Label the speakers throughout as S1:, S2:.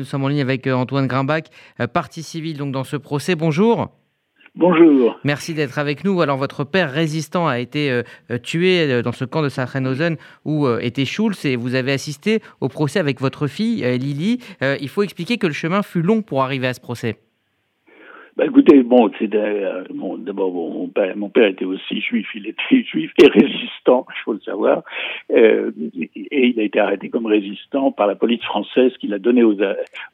S1: Nous sommes en ligne avec euh, Antoine Grimbach, euh, partie civile donc dans ce procès. Bonjour.
S2: Bonjour.
S1: Merci d'être avec nous. Alors, votre père résistant a été euh, tué dans ce camp de Sachsenhausen où était Schulz et vous avez assisté au procès avec votre fille Lily. il faut expliquer que le chemin fut long pour arriver à ce procès.
S2: Bah, écoutez, bon, euh, bon, d'abord mon père, mon père était aussi juif, il était juif et résistant, il faut le savoir, euh, et il a été arrêté comme résistant par la police française qui l'a donné aux,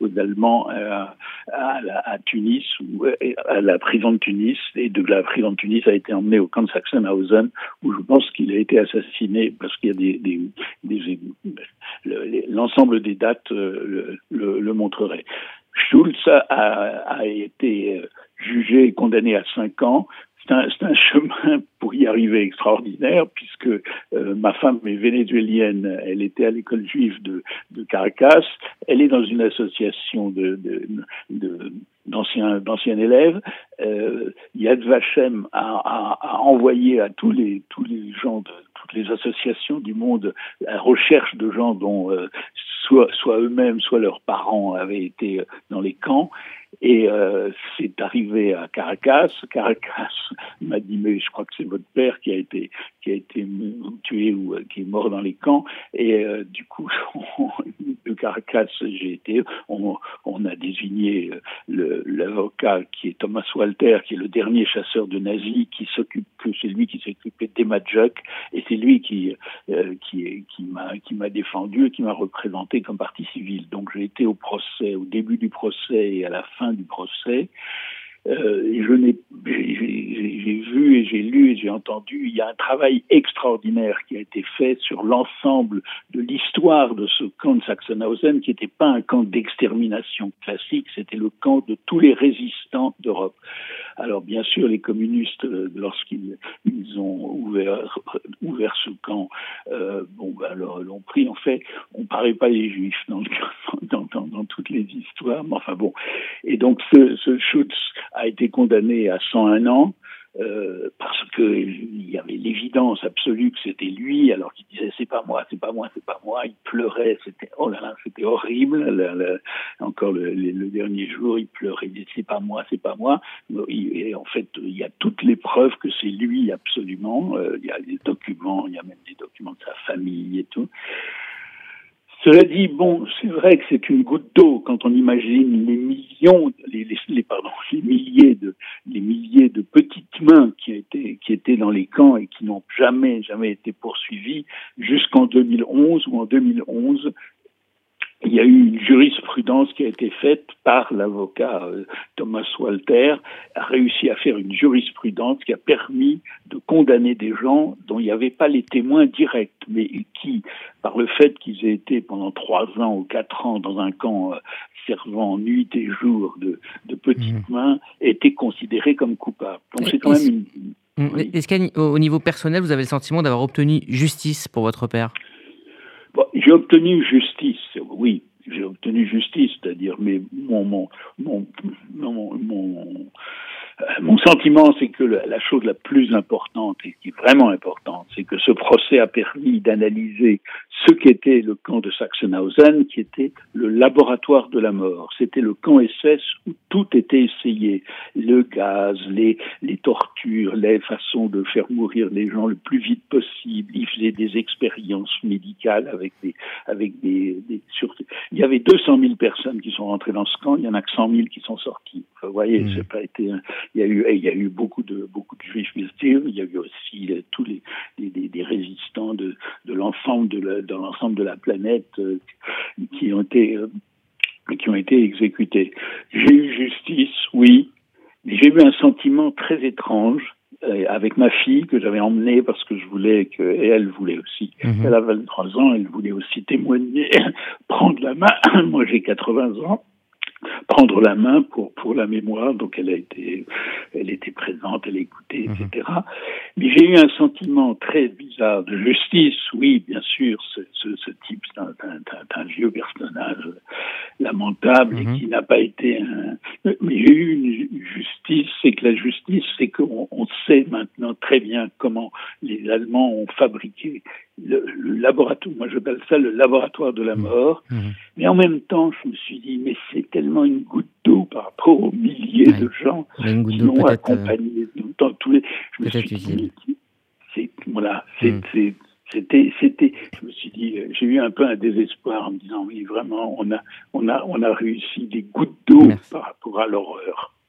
S2: aux Allemands euh, à, à, Tunis ou à la prison de Tunis, et de la prison de Tunis a été emmené au camp de Sachsenhausen où je pense qu'il a été assassiné parce qu'il y a des, des, des l'ensemble des dates le, le, le montrerait. Schulz a, a été jugé et condamné à cinq ans. C'est un, chemin pour y arriver extraordinaire puisque euh, ma femme est vénézuélienne, elle était à l'école juive de, Caracas, elle est dans une association d'anciens élèves. Euh, Yad Vashem a, envoyé à tous les gens de toutes les associations du monde la recherche de gens dont euh, soit, eux-mêmes, soit leurs parents avaient été dans les camps. Et c'est arrivé à Caracas. Caracas m'a dit mais je crois que c'est votre père qui a été qui a été tué ou euh, qui est mort dans les camps. Et euh, du coup, de Caracas, j'ai été. On, a désigné l'avocat qui est Thomas Walter, qui est le dernier chasseur de nazis, qui s'occupe c'est lui qui s'est occupé d'Emadjuk, et c'est lui qui qui qui m'a qui m'a défendu et qui m'a représenté comme partie civile. Donc j'ai été au procès, au début du procès et à la fin du procès. Euh, je n'ai, et j'ai lu et j'ai entendu, il y a un travail extraordinaire qui a été fait sur l'ensemble de l'histoire de ce camp de Sachsenhausen, qui n'était pas un camp d'extermination classique, c'était le camp de tous les résistants d'Europe. Alors bien sûr, les communistes, euh, lorsqu'ils ils ont ouvert, ouvert ce camp, euh, bon, ben, alors l'ont pris. En fait, on parlait pas des juifs dans, toutes les histoires, mais enfin bon. Et donc ce Schutz a été condamné à 101 ans. Euh, parce que il y avait l'évidence absolue que c'était lui, alors qu'il disait c'est pas moi, c'est pas moi, c'est pas moi. Il pleurait, c'était oh là là, c'était horrible. encore le, dernier jour, il pleurait, il disait c'est pas moi, c'est pas moi. Et en fait, il y a toutes les preuves que c'est lui absolument. Euh, il y a des documents, il y a même des documents de sa famille et tout. Cela dit, bon, c'est vrai que c'est une goutte d'eau quand on imagine les millions, les, milliers de, les milliers de petites qui étaient, qui étaient dans les camps et qui n'ont jamais, jamais été poursuivies jusqu'en 2011 ou en 2011 il y a eu une jurisprudence qui a été faite par l'avocat euh, Thomas Walter, a réussi à faire une jurisprudence qui a permis de condamner des gens dont il n'y avait pas les témoins directs, mais qui, par le fait qu'ils aient été pendant trois ans ou quatre ans dans un camp euh, servant nuit et jour de, de petites mmh. mains, étaient considérés comme coupables. Donc c'est quand même une...
S1: Mmh. Est-ce qu'au niveau personnel, vous avez le sentiment d'avoir obtenu justice pour votre père?
S2: J'ai obtenu justice, oui, j'ai obtenu justice, c'est-à-dire, mais mon, mon, mon, mon, mon euh, mon sentiment, c'est que la chose la plus importante et qui est vraiment importante, c'est que ce procès a permis d'analyser ce qu'était le camp de Sachsenhausen, qui était le laboratoire de la mort. C'était le camp SS où tout était essayé. Le gaz, les, tortures, les façons de faire mourir les gens le plus vite possible. Ils faisaient des expériences médicales avec des, avec des, des Il y avait 200 000 personnes qui sont rentrées dans ce camp, il y en a que 100 000 qui sont sortis. Vous voyez, mmh. c'est pas été il y a eu, il y a eu beaucoup de, beaucoup de juifs martyrs. Il y a eu aussi euh, tous les, résistants de, de l'ensemble de, la, de l'ensemble de la planète euh, qui ont été, euh, qui ont été exécutés. J'ai eu justice, oui, mais j'ai eu un sentiment très étrange avec ma fille que j'avais emmenée parce que je voulais que et elle voulait aussi. Mhm. Elle a 23 ans, elle voulait aussi témoigner, prendre la main. Moi, j'ai 80 ans. Prendre la main pour pour la mémoire. Donc elle a été, elle était présente, elle écoutait, etc. Mhm. Mais j'ai eu un sentiment très bizarre de justice. Oui, bien sûr, ce, ce, ce type, c'est un, vieux personnage lamentable et mhm. qui n'a pas été un. Mais j'ai eu une justice, c'est que la justice, c'est qu'on on sait maintenant très bien comment les Allemands ont fabriqué le, laboratoire, moi j'appelle ça le laboratoire de la mmh. mort, mmh. mais en même temps je me suis dit mais tellement une goutte d'eau par rapport aux milliers de gens qui m'ont accompagné dans tous les. Je me suis dit, c'est voilà, mmh. c'était c'était je me suis dit euh, j'ai eu un peu un désespoir en me disant oui vraiment on a on a on a réussi des gouttes d'eau par rapport à l'horreur